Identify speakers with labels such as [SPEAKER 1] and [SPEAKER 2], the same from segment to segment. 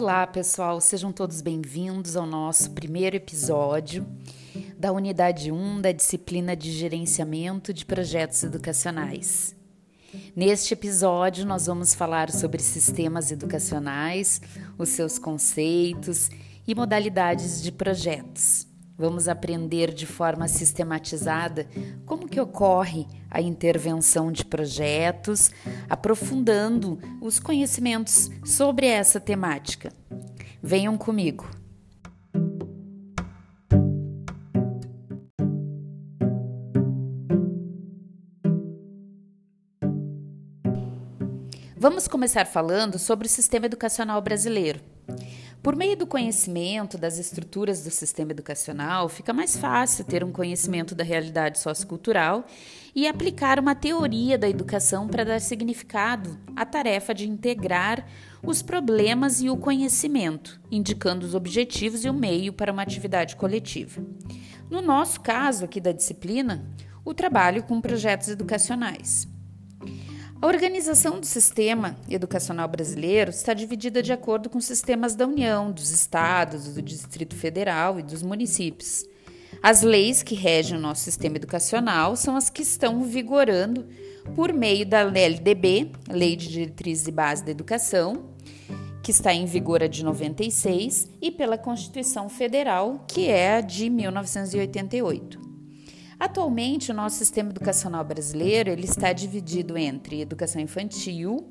[SPEAKER 1] Olá, pessoal, sejam todos bem-vindos ao nosso primeiro episódio da unidade 1 da disciplina de gerenciamento de projetos educacionais. Neste episódio, nós vamos falar sobre sistemas educacionais, os seus conceitos e modalidades de projetos. Vamos aprender de forma sistematizada como que ocorre a intervenção de projetos, aprofundando os conhecimentos sobre essa temática. Venham comigo. Vamos começar falando sobre o sistema educacional brasileiro. Por meio do conhecimento das estruturas do sistema educacional, fica mais fácil ter um conhecimento da realidade sociocultural e aplicar uma teoria da educação para dar significado à tarefa de integrar os problemas e o conhecimento, indicando os objetivos e o meio para uma atividade coletiva. No nosso caso aqui da disciplina, o trabalho com projetos educacionais. A organização do sistema educacional brasileiro está dividida de acordo com sistemas da União, dos estados, do Distrito Federal e dos municípios. As leis que regem o nosso sistema educacional são as que estão vigorando por meio da LDB, Lei de Diretrizes e Base da Educação, que está em vigor de 96, e pela Constituição Federal, que é a de 1988. Atualmente, o nosso sistema educacional brasileiro ele está dividido entre educação infantil,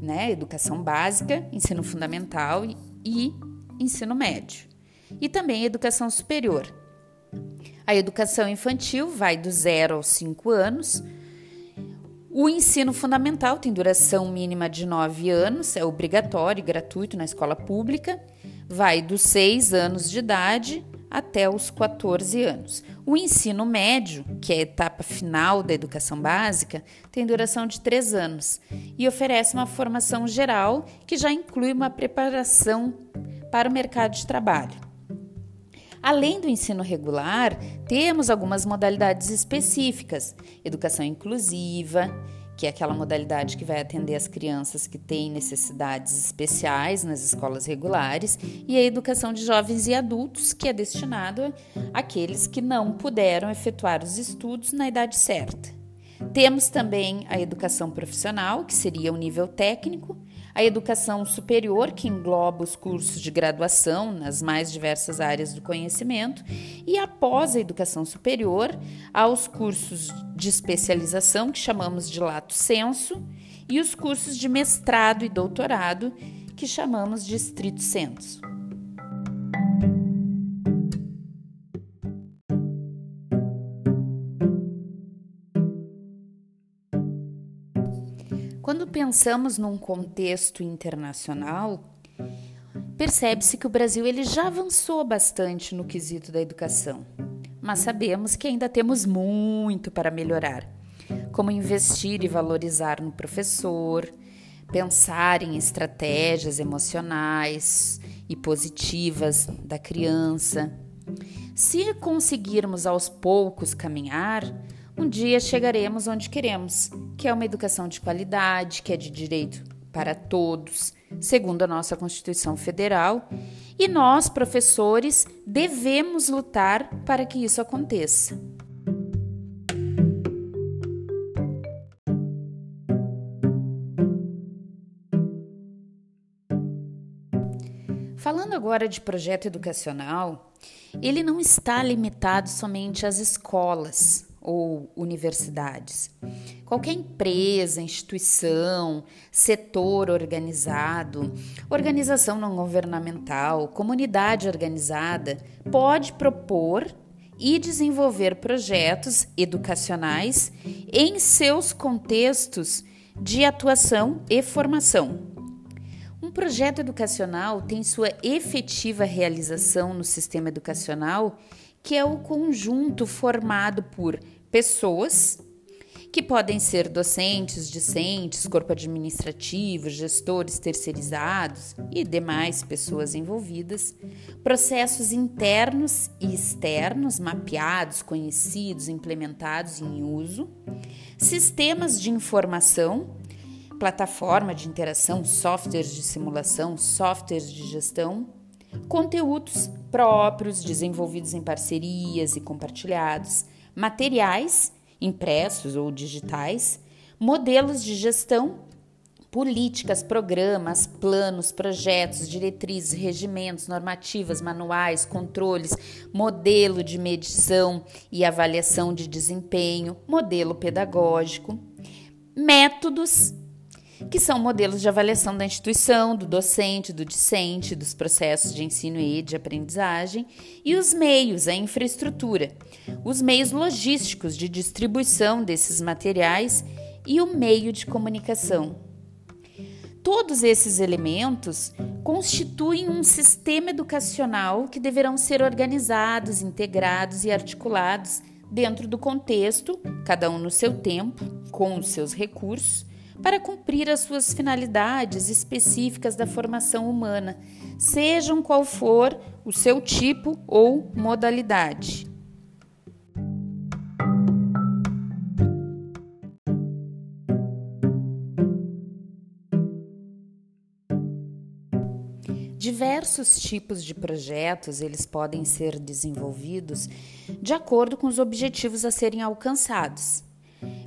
[SPEAKER 1] né, educação básica, ensino fundamental e, ensino médio, e também educação superior. A educação infantil vai do 0 aos 5 anos. O ensino fundamental tem duração mínima de 9 anos, é obrigatório e gratuito na escola pública, vai dos 6 anos de idade até os 14 anos. O ensino médio, que é a etapa final da educação básica, tem duração de 3 anos e oferece uma formação geral que já inclui uma preparação para o mercado de trabalho. Além do ensino regular, temos algumas modalidades específicas: educação inclusiva, que é aquela modalidade que vai atender as crianças que têm necessidades especiais nas escolas regulares, e a educação de jovens e adultos, que é destinado àqueles que não puderam efetuar os estudos na idade certa. Temos também a educação profissional, que seria o nível técnico, a educação superior, que engloba os cursos de graduação nas mais diversas áreas do conhecimento, e após a educação superior, aos cursos de especialização, que chamamos de lato senso, e os cursos de mestrado e doutorado, que chamamos de estrito senso. Pensamos num contexto internacional, percebe-se que o Brasil ele já avançou bastante no quesito da educação, mas sabemos que ainda temos muito para melhorar, como investir e valorizar no professor, pensar em estratégias emocionais e positivas da criança. Se conseguirmos aos poucos caminhar, um dia chegaremos onde queremos, que é uma educação de qualidade, que é de direito para todos, segundo a nossa Constituição Federal, e nós, professores, devemos lutar para que isso aconteça. Falando agora de projeto educacional, ele não está limitado somente às escolas ou universidades. Qualquer empresa, instituição, setor organizado, organização não governamental, comunidade organizada pode propor e desenvolver projetos educacionais em seus contextos de atuação e formação. Um projeto educacional tem sua efetiva realização no sistema educacional, que é o conjunto formado por pessoas que podem ser docentes, discentes, corpo administrativo, gestores terceirizados e demais pessoas envolvidas, processos internos e externos mapeados, conhecidos, implementados em uso, sistemas de informação, plataforma de interação, softwares de simulação, softwares de gestão, conteúdos próprios desenvolvidos em parcerias e compartilhados, materiais impressos ou digitais, modelos de gestão, políticas, programas, planos, projetos, diretrizes, regimentos, normativas, manuais, controles, modelo de medição e avaliação de desempenho, modelo pedagógico, métodos que são modelos de avaliação da instituição, do docente, do discente, dos processos de ensino e de aprendizagem, e os meios, a infraestrutura, os meios logísticos de distribuição desses materiais e o meio de comunicação. Todos esses elementos constituem um sistema educacional que deverão ser organizados, integrados e articulados dentro do contexto, cada um no seu tempo, com os seus recursos para cumprir as suas finalidades específicas da formação humana, sejam qual for o seu tipo ou modalidade. Diversos tipos de projetos, eles podem ser desenvolvidos de acordo com os objetivos a serem alcançados.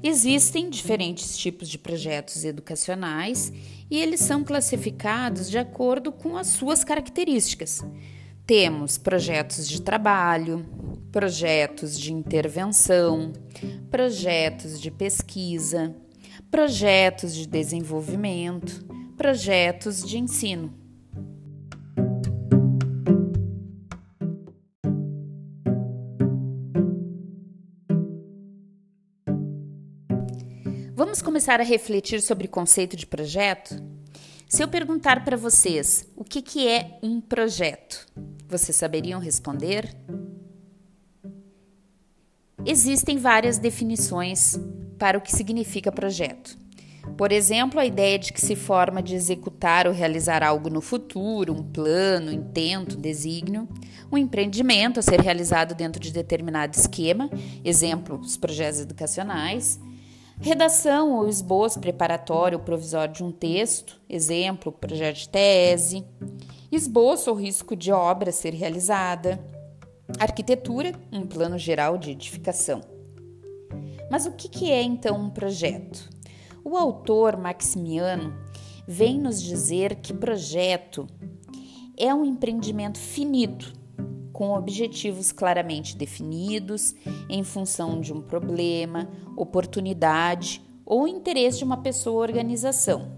[SPEAKER 1] Existem diferentes tipos de projetos educacionais e eles são classificados de acordo com as suas características. Temos projetos de trabalho, projetos de intervenção, projetos de pesquisa, projetos de desenvolvimento, projetos de ensino. Começar a refletir sobre o conceito de projeto? Se eu perguntar para vocês o que, que é um projeto, vocês saberiam responder? Existem várias definições para o que significa projeto. Por exemplo, a ideia de que se forma de executar ou realizar algo no futuro, um plano, intento, desígnio, um empreendimento a ser realizado dentro de determinado esquema, exemplo, os projetos educacionais, Redação ou esboço preparatório ou provisório de um texto, exemplo, projeto de tese. Esboço ou risco de obra a ser realizada. Arquitetura, um plano geral de edificação. Mas o que é então um projeto? O autor Maximiano vem nos dizer que projeto é um empreendimento finito com objetivos claramente definidos, em função de um problema, oportunidade ou interesse de uma pessoa ou organização.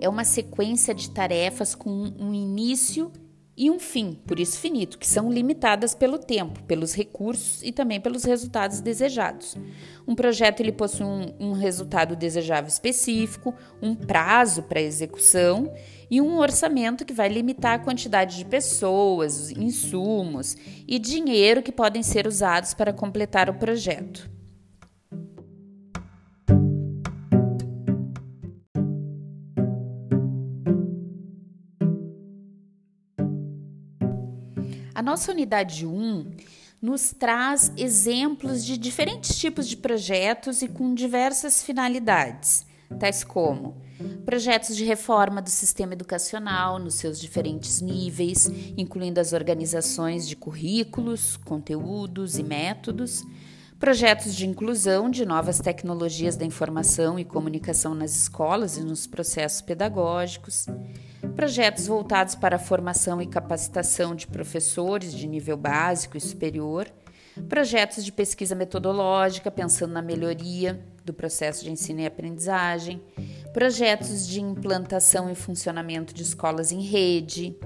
[SPEAKER 1] É uma sequência de tarefas com um início e um fim, por isso finito, que são limitadas pelo tempo, pelos recursos e também pelos resultados desejados. Um projeto ele possui um, um resultado desejável específico, um prazo para execução e um orçamento que vai limitar a quantidade de pessoas, insumos e dinheiro que podem ser usados para completar o projeto. A nossa unidade 1 nos traz exemplos de diferentes tipos de projetos e com diversas finalidades, tais como projetos de reforma do sistema educacional nos seus diferentes níveis, incluindo as organizações de currículos, conteúdos e métodos, projetos de inclusão de novas tecnologias da informação e comunicação nas escolas e nos processos pedagógicos projetos voltados para a formação e capacitação de professores de nível básico e superior, projetos de pesquisa metodológica pensando na melhoria do processo de ensino e aprendizagem, projetos de implantação e funcionamento de escolas em rede,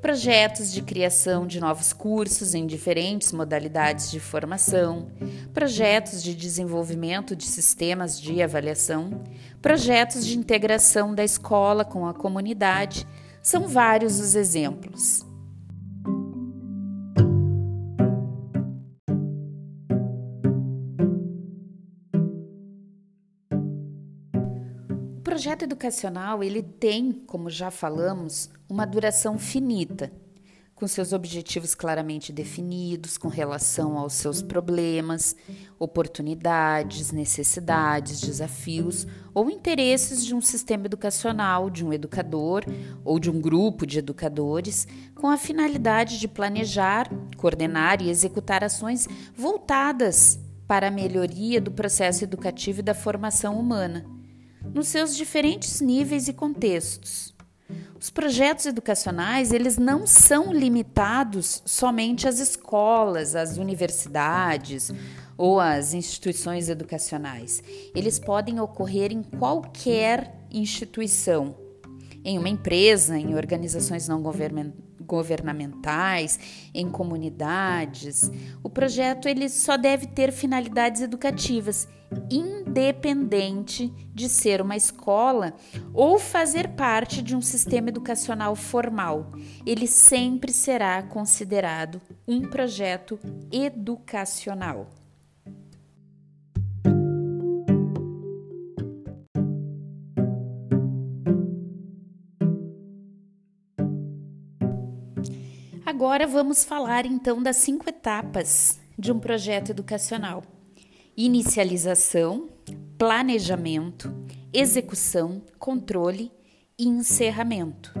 [SPEAKER 1] projetos de criação de novos cursos em diferentes modalidades de formação, projetos de desenvolvimento de sistemas de avaliação, projetos de integração da escola com a comunidade. São vários os exemplos. Projeto educacional ele tem, como já falamos, uma duração finita. com seus objetivos claramente definidos com relação aos seus problemas, oportunidades, necessidades, desafios ou interesses de um sistema educacional, de um educador ou de um grupo de educadores, com a finalidade de planejar, coordenar e executar ações voltadas para a melhoria do processo educativo e da formação humana, nos seus diferentes níveis e contextos. Os projetos educacionais, eles não são limitados somente às escolas, às universidades ou às instituições educacionais. Eles podem ocorrer em qualquer instituição, em uma empresa, em organizações não governamentais governamentais, em comunidades. O projeto ele só deve ter finalidades educativas, independente de ser uma escola ou fazer parte de um sistema educacional formal. Ele sempre será considerado um projeto educacional. Agora vamos falar então das cinco etapas de um projeto educacional: inicialização, planejamento, execução, controle e encerramento.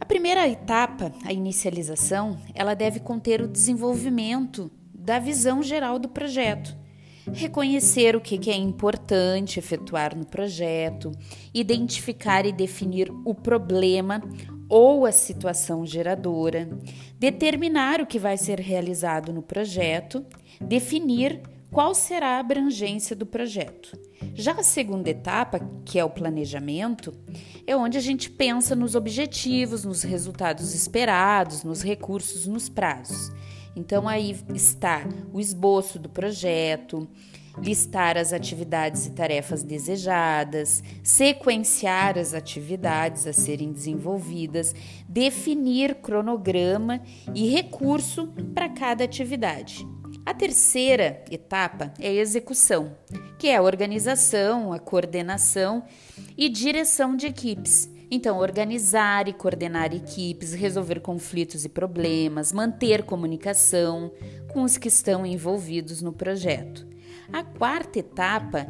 [SPEAKER 1] A primeira etapa, a inicialização, ela deve conter o desenvolvimento da visão geral do projeto, reconhecer o que é importante efetuar no projeto, identificar e definir o problema ou a situação geradora, determinar o que vai ser realizado no projeto, definir qual será a abrangência do projeto. Já a segunda etapa, que é o planejamento, é onde a gente pensa nos objetivos, nos resultados esperados, nos recursos, nos prazos. Então aí está o esboço do projeto, listar as atividades e tarefas desejadas, sequenciar as atividades a serem desenvolvidas, definir cronograma e recurso para cada atividade. A terceira etapa é a execução, que é a organização, a coordenação e direção de equipes. Então, organizar e coordenar equipes, resolver conflitos e problemas, manter comunicação com os que estão envolvidos no projeto. A quarta etapa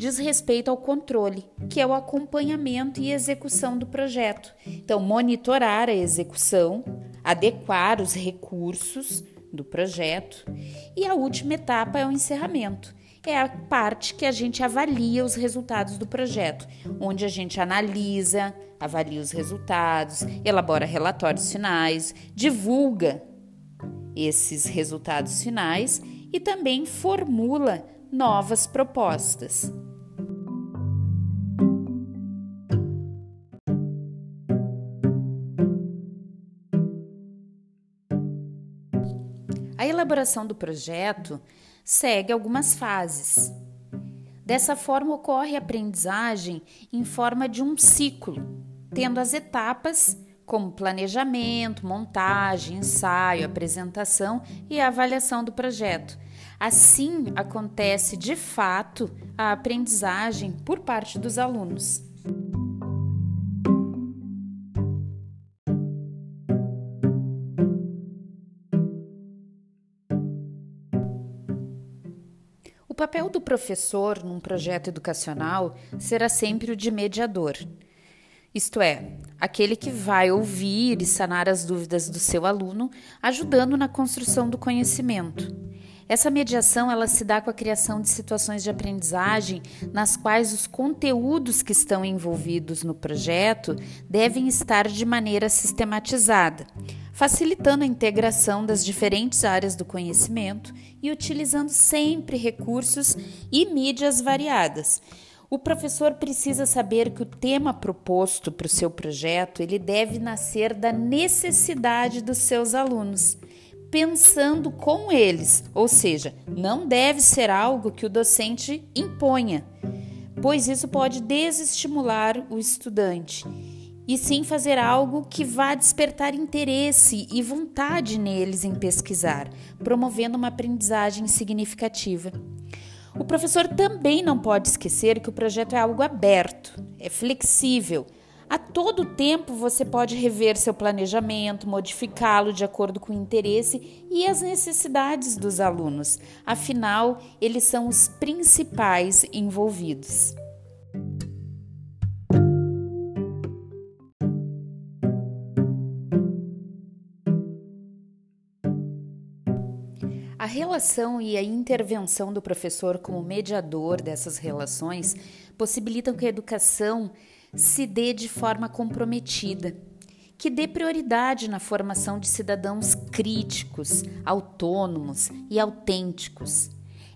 [SPEAKER 1] diz respeito ao controle, que é o acompanhamento e execução do projeto. Então, monitorar a execução, adequar os recursos do projeto. E a última etapa é o encerramento. É a parte que a gente avalia os resultados do projeto, onde a gente analisa, avalia os resultados, elabora relatórios finais, divulga esses resultados finais e também formula novas propostas. A elaboração do projeto segue algumas fases. Dessa forma, ocorre a aprendizagem em forma de um ciclo, tendo as etapas como planejamento, montagem, ensaio, apresentação e avaliação do projeto. Assim acontece de fato a aprendizagem por parte dos alunos. O papel do professor num projeto educacional será sempre o de mediador. Isto é, aquele que vai ouvir e sanar as dúvidas do seu aluno, ajudando na construção do conhecimento. Essa mediação ela se dá com a criação de situações de aprendizagem nas quais os conteúdos que estão envolvidos no projeto devem estar de maneira sistematizada, facilitando a integração das diferentes áreas do conhecimento e utilizando sempre recursos e mídias variadas o professor precisa saber que o tema proposto para o seu projeto ele deve nascer da necessidade dos seus alunos, pensando com eles, ou seja, não deve ser algo que o docente imponha, pois isso pode desestimular o estudante, e sim fazer algo que vá despertar interesse e vontade neles em pesquisar, promovendo uma aprendizagem significativa. O professor também não pode esquecer que o projeto é algo aberto, é flexível, A todo tempo você pode rever seu planejamento, modificá-lo de acordo com o interesse e as necessidades dos alunos. Afinal, eles são os principais envolvidos. Relação e a intervenção do professor como mediador dessas relações possibilitam que a educação se dê de forma comprometida, que dê prioridade na formação de cidadãos críticos, autônomos e autênticos.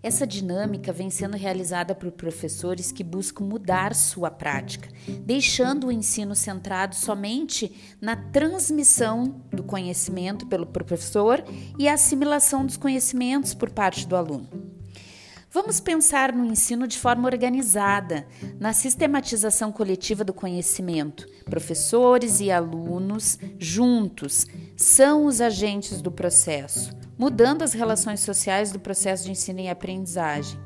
[SPEAKER 1] Essa dinâmica vem sendo realizada por professores que buscam mudar sua prática, deixando o ensino centrado somente na transmissão do conhecimento pelo professor e a assimilação dos conhecimentos por parte do aluno. Vamos pensar no ensino de forma organizada, na sistematização coletiva do conhecimento. Professores e alunos, juntos, são os agentes do processo, mudando as relações sociais do processo de ensino e aprendizagem.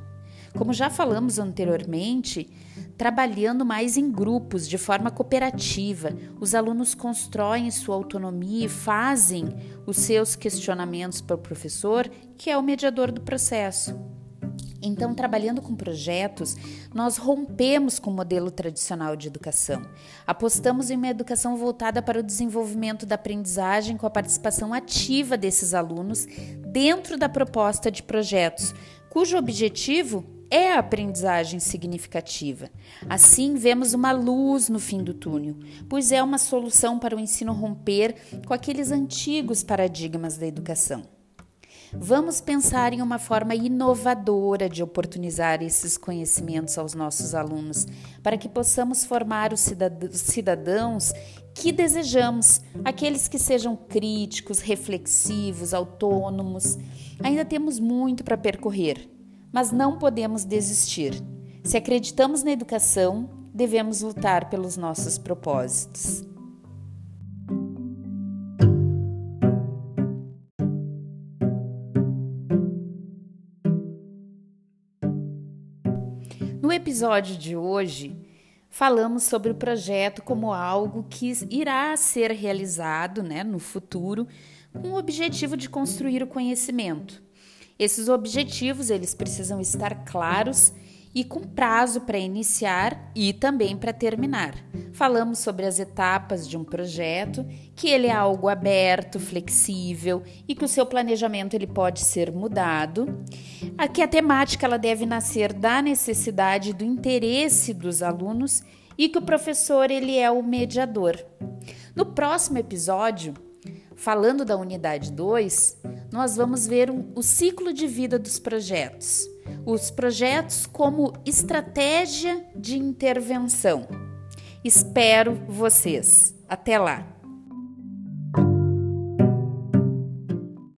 [SPEAKER 1] Como já falamos anteriormente, trabalhando mais em grupos, de forma cooperativa, os alunos constroem sua autonomia e fazem os seus questionamentos para o professor, que é o mediador do processo. Então, trabalhando com projetos, nós rompemos com o modelo tradicional de educação. Apostamos em uma educação voltada para o desenvolvimento da aprendizagem com a participação ativa desses alunos dentro da proposta de projetos, cujo objetivo é a aprendizagem significativa. Assim, vemos uma luz no fim do túnel, pois é uma solução para o ensino romper com aqueles antigos paradigmas da educação. Vamos pensar em uma forma inovadora de oportunizar esses conhecimentos aos nossos alunos, para que possamos formar os cidadãos que desejamos, aqueles que sejam críticos, reflexivos, autônomos. Ainda temos muito para percorrer, mas não podemos desistir. Se acreditamos na educação, devemos lutar pelos nossos propósitos. Episódio de hoje, falamos sobre o projeto como algo que irá ser realizado né, no futuro com o objetivo de construir o conhecimento. Esses objetivos eles precisam estar claros e com prazo para iniciar e também para terminar. Falamos sobre as etapas de um projeto, que ele é algo aberto, flexível e que o seu planejamento ele pode ser mudado. Aqui a temática ela deve nascer da necessidade do interesse dos alunos e que o professor ele é o mediador. No próximo episódio, falando da unidade 2, nós vamos ver um, o ciclo de vida dos projetos os projetos como estratégia de intervenção. Espero vocês. Até lá!